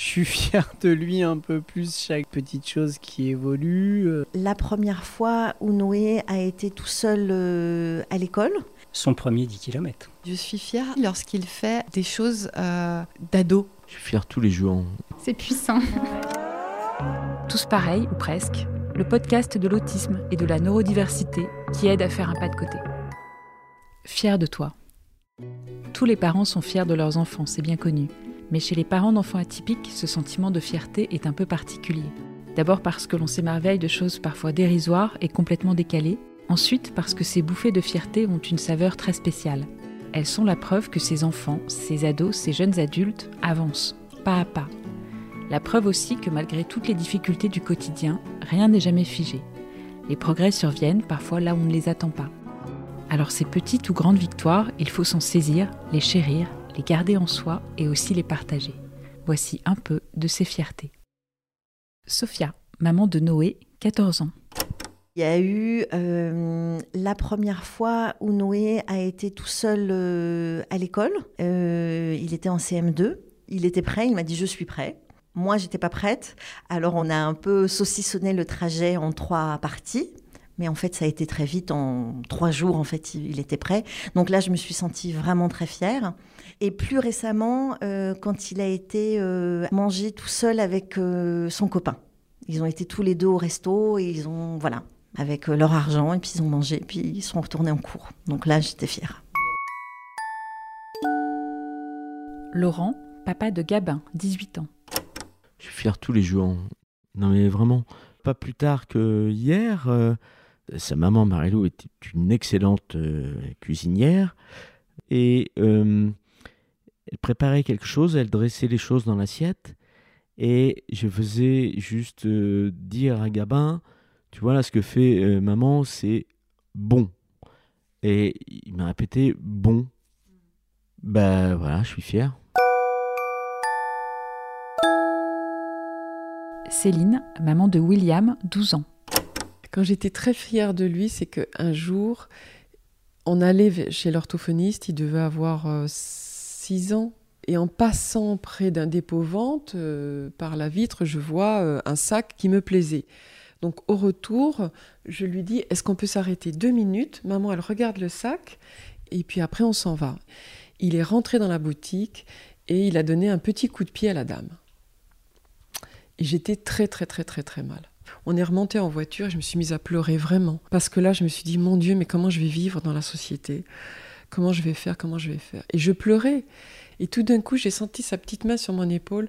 Je suis fier de lui un peu plus chaque petite chose qui évolue. euh. La première fois où Noé a été tout seul euh, à l'école, Son premier 10 km. Je suis fière lorsqu'il fait des choses euh, d'ado. Je suis fier tous les jours. C'est puissant. Tous pareils, ou presque, le podcast de l'autisme et de la neurodiversité qui aide à faire un pas de côté. Fier de toi. Tous les parents sont fiers de leurs enfants, c'est bien connu. Mais chez les parents d'enfants atypiques, ce sentiment de fierté est un peu particulier. D'abord parce que l'on s'émerveille de choses parfois dérisoires et complètement décalées. Ensuite parce que ces bouffées de fierté ont une saveur très spéciale. Elles sont la preuve que ces enfants, ces ados, ces jeunes adultes avancent, pas à pas, la preuve aussi que malgré toutes les difficultés du quotidien, rien n'est jamais figé. Les progrès surviennent parfois là où on ne les attend pas. Alors ces petites ou grandes victoires, il faut s'en saisir, les chérir, les garder en soi et aussi les partager. Voici un peu de ces fiertés. Sophia, maman de Noé, 14 ans. il y a eu euh, la première fois où Noé a été tout seul euh, à l'école. Euh, il était en CM2. Il était prêt, il m'a dit je suis prêt. Moi, j'étais pas prête. Alors, on a un peu saucissonné le trajet en trois parties. Mais en fait, ça a été très vite. En trois jours, en fait, il était prêt. Donc là, je me suis sentie vraiment très fière. Et plus récemment, euh, quand il a été euh, manger tout seul avec euh, son copain. Ils ont été tous les deux au resto et ils ont, voilà, avec euh, leur argent, et puis ils ont mangé, et puis ils sont retournés en cours. Donc là, j'étais fière. Laurent, papa de Gabin, 18 ans. Je suis fier tous les jours. Non mais vraiment, pas plus tard que hier, euh, sa maman Marilou était une excellente euh, cuisinière et euh, elle préparait quelque chose, elle dressait les choses dans l'assiette et je faisais juste euh, dire à Gabin, tu vois là ce que fait euh, maman, c'est bon. Et il m'a répété bon. Ben voilà, je suis fier. Céline, maman de William, 12 ans. Quand j'étais très fière de lui, c'est qu'un jour, on allait chez l'orthophoniste, il devait avoir 6 ans, et en passant près d'un dépôt-vente, euh, par la vitre, je vois euh, un sac qui me plaisait. Donc au retour, je lui dis, est-ce qu'on peut s'arrêter deux minutes? Maman, elle regarde le sac, et puis après on s'en va. Il est rentré dans la boutique et il a donné un petit coup de pied à la dame. Et j'étais très très très très très mal. On est remonté en voiture et je me suis mise à pleurer vraiment. Parce que là, je me suis dit, mon Dieu, mais comment je vais vivre dans la société? Comment je vais faire? Comment je vais faire? Et je pleurais. Et tout d'un coup, j'ai senti sa petite main sur mon épaule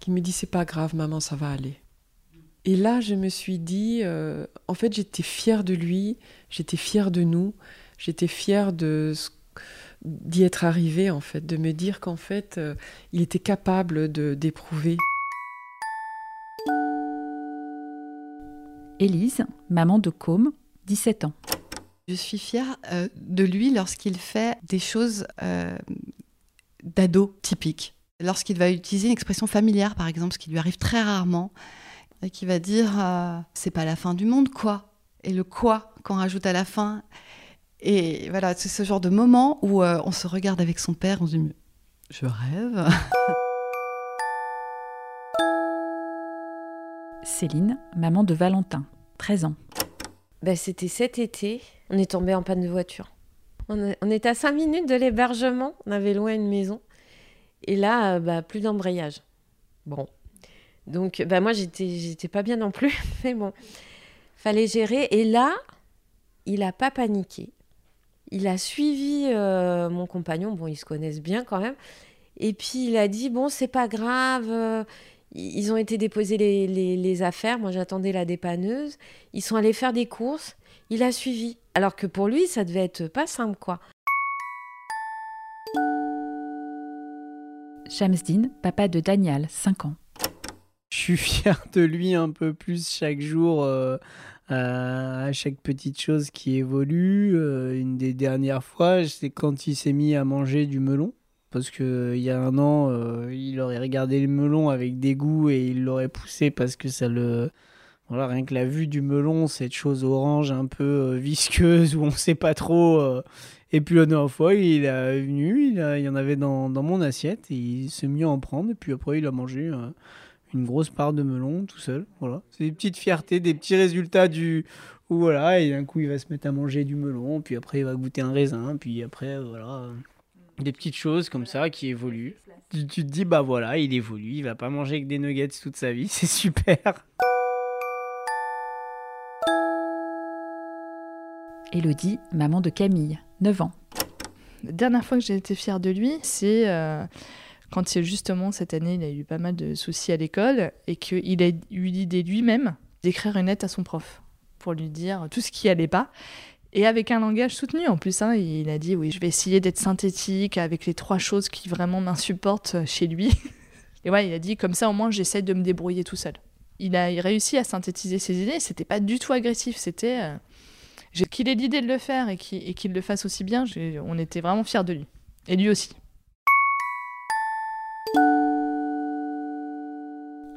qui me dit, c'est pas grave, maman, ça va aller. Et là, je me suis dit, euh, en fait, j'étais fière de lui, j'étais fière de nous, j'étais fière d'y être arrivée, en fait, de me dire qu'en fait, euh, il était capable de d'éprouver. Élise, maman de Côme, 17 ans. Je suis fière euh, de lui lorsqu'il fait des choses euh, d'ado typiques. Lorsqu'il va utiliser une expression familière, par exemple, ce qui lui arrive très rarement, et qui va dire euh, c'est pas la fin du monde, quoi. Et le quoi qu'on rajoute à la fin. Et voilà, c'est ce genre de moment où on se regarde avec son père, on se dit je rêve. Céline, maman de Valentin, 13 ans. Bah, C'était cet été, on est tombé en panne de voiture. On, est- on était à 5 minutes de l'hébergement, on avait loin une maison. Et là, euh, bah, plus d'embrayage. Bon. Donc, bah, moi, j'étais pas bien non plus, mais bon, fallait gérer. Et là, il a pas paniqué. Il a suivi euh, mon compagnon, bon, ils se connaissent bien quand même. Et puis, il a dit, bon, c'est pas grave. Ils ont été déposer les, les- les affaires. Moi, j'attendais la dépanneuse. Ils sont allés faire des courses. Il a suivi. Alors que pour lui, ça devait être pas simple, quoi. Shamsdin, papa de Daniel, 5 ans. Je suis fier de lui un peu plus chaque jour, euh, à à chaque petite chose qui évolue. Euh, une des dernières fois, c'est quand il s'est mis à manger du melon. Parce que il y a un an, euh, il aurait regardé le melon avec dégoût et il l'aurait poussé parce que ça le, Voilà, rien que la vue du melon, cette chose orange un peu euh, visqueuse où on sait pas trop. euh. Et puis la dernière fois, il est venu, il, y en avait dans, mon assiette, et il s'est mis à en prendre, et puis après il a mangé euh, une grosse part de melon tout seul. Voilà, c'est des petites fiertés, des petits résultats du voilà, et d'un coup il va se mettre à manger du melon, puis après il va goûter un raisin, puis après euh, voilà, euh, des petites choses comme ça qui évoluent. Tu, tu te dis bah voilà, il évolue, il va pas manger que des nuggets toute sa vie, c'est super. Elodie, maman de Camille, 9 ans. La dernière fois que j'ai été fière de lui, c'est euh, quand il- justement cette année, il a eu pas mal de soucis à l'école et qu'il a eu l'idée lui-même d'écrire une lettre à son prof pour lui dire tout ce qui allait pas. Et avec un langage soutenu en plus, hein, il a dit oui, je vais essayer d'être synthétique avec les trois choses qui vraiment m'insupportent chez lui. Et ouais, il a dit comme ça au moins j'essaie de me débrouiller tout seul. Il a réussi à synthétiser ses idées, c'était pas du tout agressif, c'était euh, qu'il ait l'idée de le faire et qu'il le fasse aussi bien, on était vraiment fiers de lui. Et lui aussi.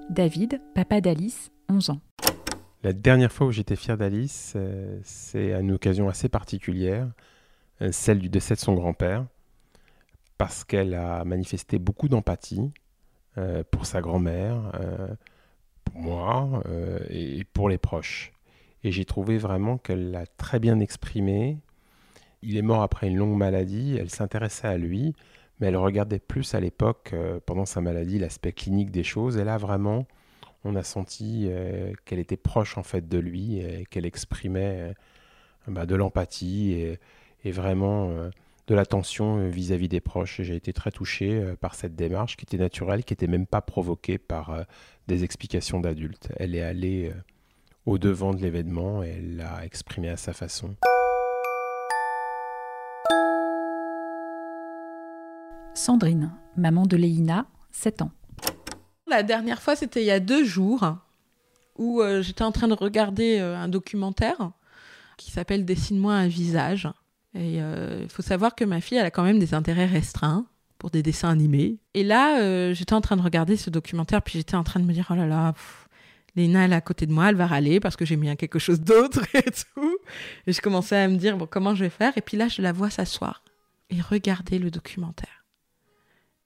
David, papa d'Alice, 11 ans. La dernière fois où j'étais fier d'Alice, euh, c'est à une occasion assez particulière, euh, celle du décès de son grand-père, parce qu'elle a manifesté beaucoup d'empathie euh, pour sa grand-mère, pour moi et pour les proches. Et j'ai trouvé vraiment qu'elle l'a très bien exprimé. Il est mort après une longue maladie, elle s'intéressait à lui, mais elle regardait plus à l'époque, pendant sa maladie, l'aspect clinique des choses. Et là, vraiment, on a senti euh, qu'elle était proche en fait de lui et qu'elle exprimait euh, bah, de l'empathie et, vraiment euh, de l'attention vis-à-vis des proches. J'ai été très touché par cette démarche qui était naturelle, qui n'était même pas provoquée par des explications d'adultes. Elle est allée au devant de l'événement et elle l'a exprimé à sa façon. Sandrine, maman de Léina, 7 ans. La dernière fois, c'était il y a deux jours, où euh, j'étais en train de regarder euh, un documentaire qui s'appelle Dessine-moi un visage. Et il faut savoir que ma fille, elle a quand même des intérêts restreints pour des dessins animés. Et là, euh, j'étais en train de regarder ce documentaire, puis j'étais en train de me dire, oh là là, pff, Léna, elle est à côté de moi, elle va râler parce que j'ai mis un quelque chose d'autre et tout. Et je commençais à me dire, bon, comment je vais faire? Et puis là, je la vois s'asseoir et regarder le documentaire.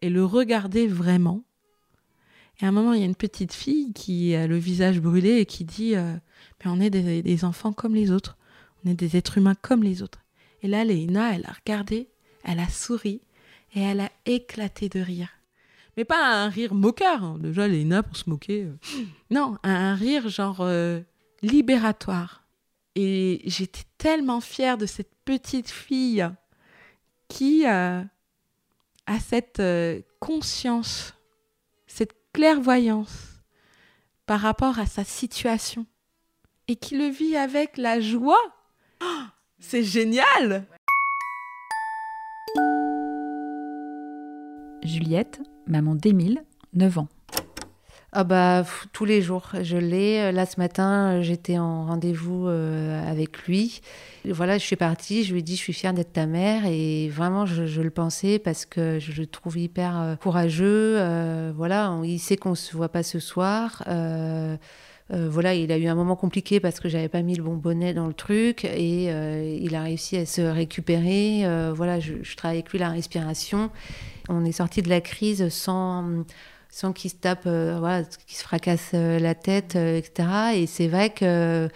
Et le regarder vraiment. Et à un moment, il y a une petite fille qui a le visage brûlé et qui dit euh, Mais on est des, des enfants comme les autres. On est des êtres humains comme les autres. Et là, Léna, elle a regardé, elle a souri et elle a éclaté de rire. Mais pas un rire moqueur. hein. Déjà, Léna, pour se moquer. euh, Non, un, rire genre euh, libératoire. Et j'étais tellement fière de cette petite fille qui a cette conscience, clairvoyance par rapport à sa situation et qui le vit avec la joie. Oh, c'est génial Juliette, maman d'Émile, 9 ans. Ah bah tous les jours, je l'ai. Là ce matin, j'étais en rendez-vous euh, avec lui. Voilà, je suis partie, je lui ai dit je suis fière d'être ta mère et vraiment je, le pensais parce que je le trouve hyper euh, courageux. euh, voilà, il sait qu'on se voit pas ce soir. voilà, il a eu un moment compliqué parce que j'avais pas mis le bon bonnet dans le truc et il a réussi à se récupérer. Voilà, je, je travaille avec lui la respiration. On est sorti de la crise sans sans qu'il se tape, euh, voilà, qu'il se fracasse euh, la tête, euh, etc. Et c'est vrai que,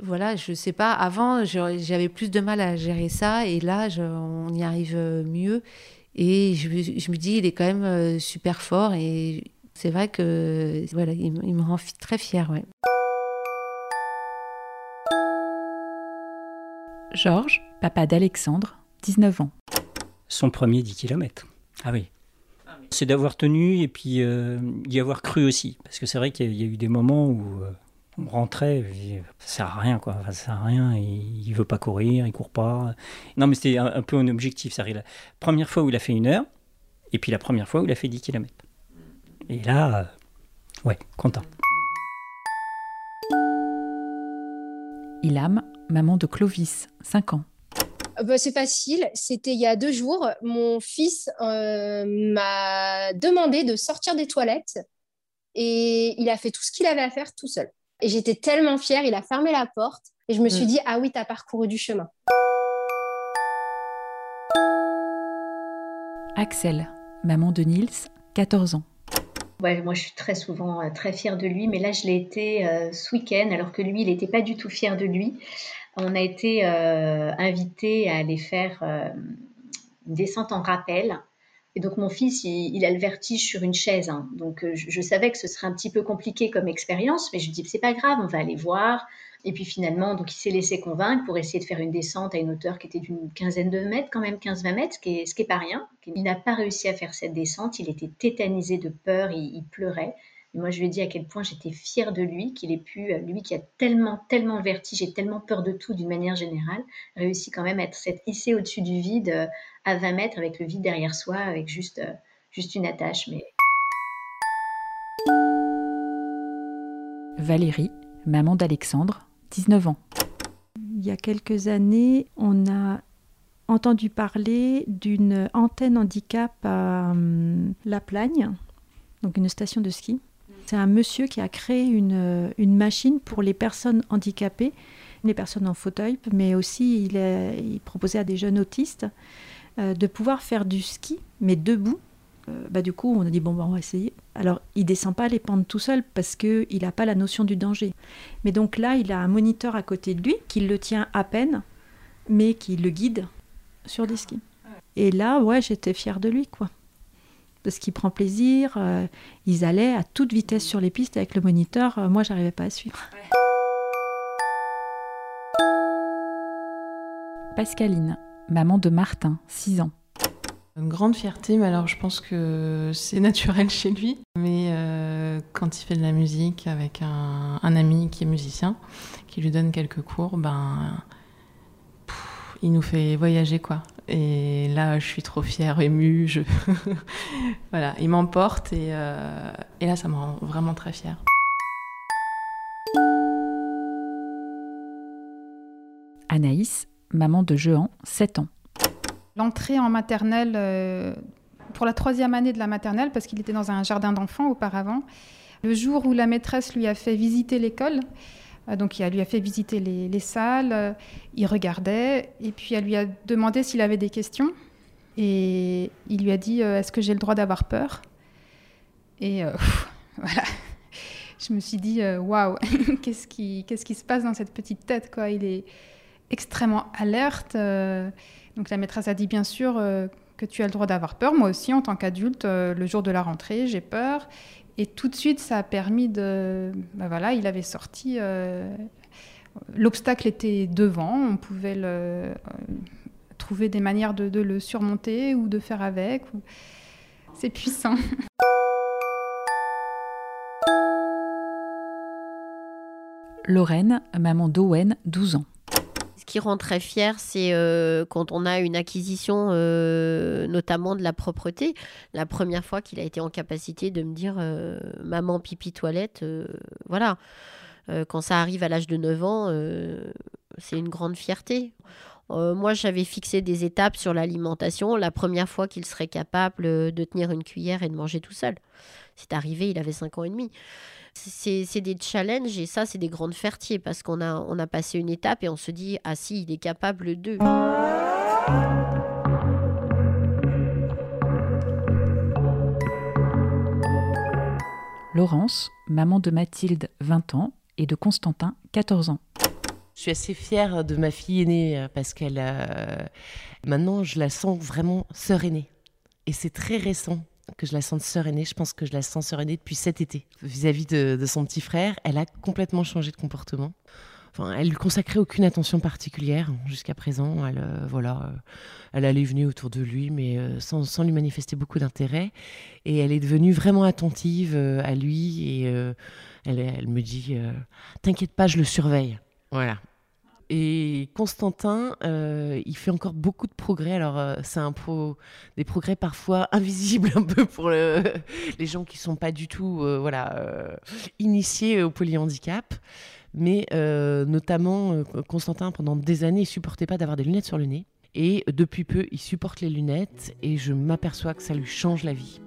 voilà, je sais pas, avant, j'avais plus de mal à gérer ça, et là, je- on y arrive mieux. Et je, me- je me dis, il est quand même euh, super fort, et c'est vrai que, voilà, il, me- il me rend très fière, ouais. Georges, papa d'Alexandre, 19 ans. Son premier 10 km. Ah oui. C'est d'avoir tenu et puis euh, y avoir cru aussi. Parce que c'est vrai qu'il y, a- il eu des moments où euh, on rentrait, ça sert à rien quoi, ça sert à rien, et il veut pas courir, il court pas. Non mais c'était un, peu un objectif, ça arrive. La première fois où il a fait une heure, et puis la première fois où il a fait 10 km. Et là, euh, ouais, content. Ilham, maman de Clovis, 5 ans. Euh, bah, c'est facile, c'était il y a deux jours. Mon fils euh, m'a demandé de sortir des toilettes et il a fait tout ce qu'il avait à faire tout seul. Et j'étais tellement fière, il a fermé la porte et je me suis Mm. dit, ah oui, tu as parcouru du chemin. Axel, maman de Nils, 14 ans. Ouais, moi, je suis très souvent euh, très fière de lui, mais là, je l'ai été euh, ce week-end, alors que lui, il n'était pas du tout fier de lui. On a été euh, invités à aller faire euh, une descente en rappel. Et donc, mon fils, il, a le vertige sur une chaise. hein. Donc, euh, je, savais que ce serait un petit peu compliqué comme expérience, mais je dis, c'est pas grave, on va aller voir. Et puis finalement, donc, il s'est laissé convaincre pour essayer de faire une descente à une hauteur qui était d'une quinzaine de mètres, quand même 15-20 mètres, ce qui est, ce qui est pas rien. Il n'a pas réussi à faire cette descente, il était tétanisé de peur, il, il pleurait. Et moi, je lui ai dit à quel point j'étais fière de lui, qu'il ait pu, euh, lui qui a tellement, tellement le vertige et tellement peur de tout d'une manière générale, réussi quand même à être s'être hissé au-dessus du vide euh, à 20 mètres avec le vide derrière soi, avec juste, euh, juste une attache. Mais Valérie, maman d'Alexandre, 19 ans. Il y a quelques années, on a entendu parler d'une antenne handicap à hum, La Plagne, donc une station de ski. C'est un monsieur qui a créé une, une machine pour les personnes handicapées, les personnes en fauteuil, mais aussi il proposait à des jeunes autistes euh, de pouvoir faire du ski, mais debout. Euh, bah, du coup, on a dit, bon, bah, on va essayer. Alors, il descend pas les pentes tout seul parce qu'il n'a pas la notion du danger. Mais donc là, il a un moniteur à côté de lui qui le tient à peine, mais qui le guide sur des skis. Et là, ouais, j'étais fière de lui, quoi. Parce qu'il prend plaisir. euh, ils allaient à toute vitesse sur les pistes avec le moniteur. euh, moi, j'arrivais pas à suivre. Pascaline, maman de Martin, 6 ans. Une grande fierté, mais alors je pense que c'est naturel chez lui. Mais euh, quand il fait de la musique avec un, un ami qui est musicien, qui lui donne quelques cours, ben pff, il nous fait voyager quoi. Et là, je suis trop fière, émue. Je... voilà, il m'emporte et, euh, et là, ça me rend vraiment très fière. Anaïs, maman de Jehan, 7 ans. L'entrée en maternelle, euh, pour la troisième année de la maternelle, parce qu'il était dans un jardin d'enfants auparavant, le jour où la maîtresse lui a fait visiter l'école, euh, donc elle lui a fait visiter les, les salles, euh, il regardait, et puis elle lui a demandé s'il avait des questions, et il lui a dit euh, Est-ce que j'ai le droit d'avoir peur? Et euh, voilà. Je me suis dit, euh, waouh, qu'est-ce qui, qu'est-ce qui se passe dans cette petite tête Il est extrêmement alerte. euh, donc la maîtresse a dit, bien sûr, euh, que tu as le droit d'avoir peur. Moi aussi, en tant qu'adulte, euh, le jour de la rentrée, j'ai peur. Et tout de suite, ça a permis de... ben voilà, il avait sorti... euh, L'obstacle était devant, on pouvait euh, trouver des manières de, le surmonter ou de faire avec. C'est puissant. Lorraine, maman d'Owen, 12 ans. Qui rend très fier, c'est euh, quand on a une acquisition, euh, notamment de la propreté. La première fois qu'il a été en capacité de me dire euh, maman pipi toilette, voilà. Quand ça arrive à l'âge de 9 ans, c'est une grande fierté. Euh, moi, j'avais fixé des étapes sur l'alimentation. La première fois qu'il serait capable euh, de tenir une cuillère et de manger tout seul. C'est arrivé, il avait 5 ans et demi. C'est des challenges et ça, c'est des grandes fiertés parce qu'on a, on a passé une étape et on se dit, ah si, il est capable de. Laurence, maman de Mathilde, 20 ans, et de Constantin, 14 ans. Je suis assez fière de ma fille aînée euh, parce qu'elle, euh, maintenant, je la sens vraiment sœur aînée. Et c'est très récent que je la sente sœur aînée. Je pense que je la sens sœur aînée depuis cet été. Vis-à-vis de, son petit frère, elle a complètement changé de comportement. Enfin, elle lui consacrait aucune attention particulière jusqu'à présent. Elle, euh, voilà, elle allait et venait autour de lui, mais sans, sans lui manifester beaucoup d'intérêt. Et elle est devenue vraiment attentive à lui. Et elle, elle me dit T'inquiète pas, je le surveille. Voilà. Et Constantin, euh, il fait encore beaucoup de progrès. Alors, euh, c'est des progrès parfois invisibles un peu pour le- les gens qui sont pas du tout, euh, initiés au polyhandicap. Mais notamment, Constantin, pendant des années, il supportait pas d'avoir des lunettes sur le nez. Et depuis peu, il supporte les lunettes et je m'aperçois que ça lui change la vie.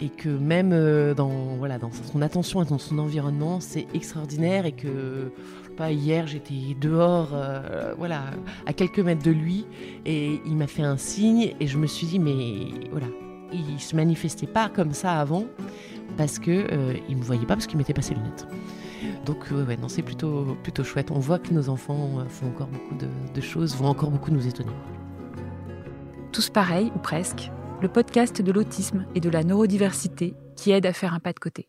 Et que même euh, dans, voilà, dans son attention et dans son environnement, c'est extraordinaire et que pas hier j'étais dehors, euh, voilà, à quelques mètres de lui et il m'a fait un signe et je me suis dit mais voilà, il se manifestait pas comme ça avant parce que euh, il me voyait pas parce qu'il mettait pas ses lunettes. Donc ouais, non, c'est plutôt plutôt chouette. On voit que nos enfants font encore beaucoup de, de choses, vont encore beaucoup nous étonner. Tous pareils ou presque le podcast de l'autisme et de la neurodiversité qui aide à faire un pas de côté.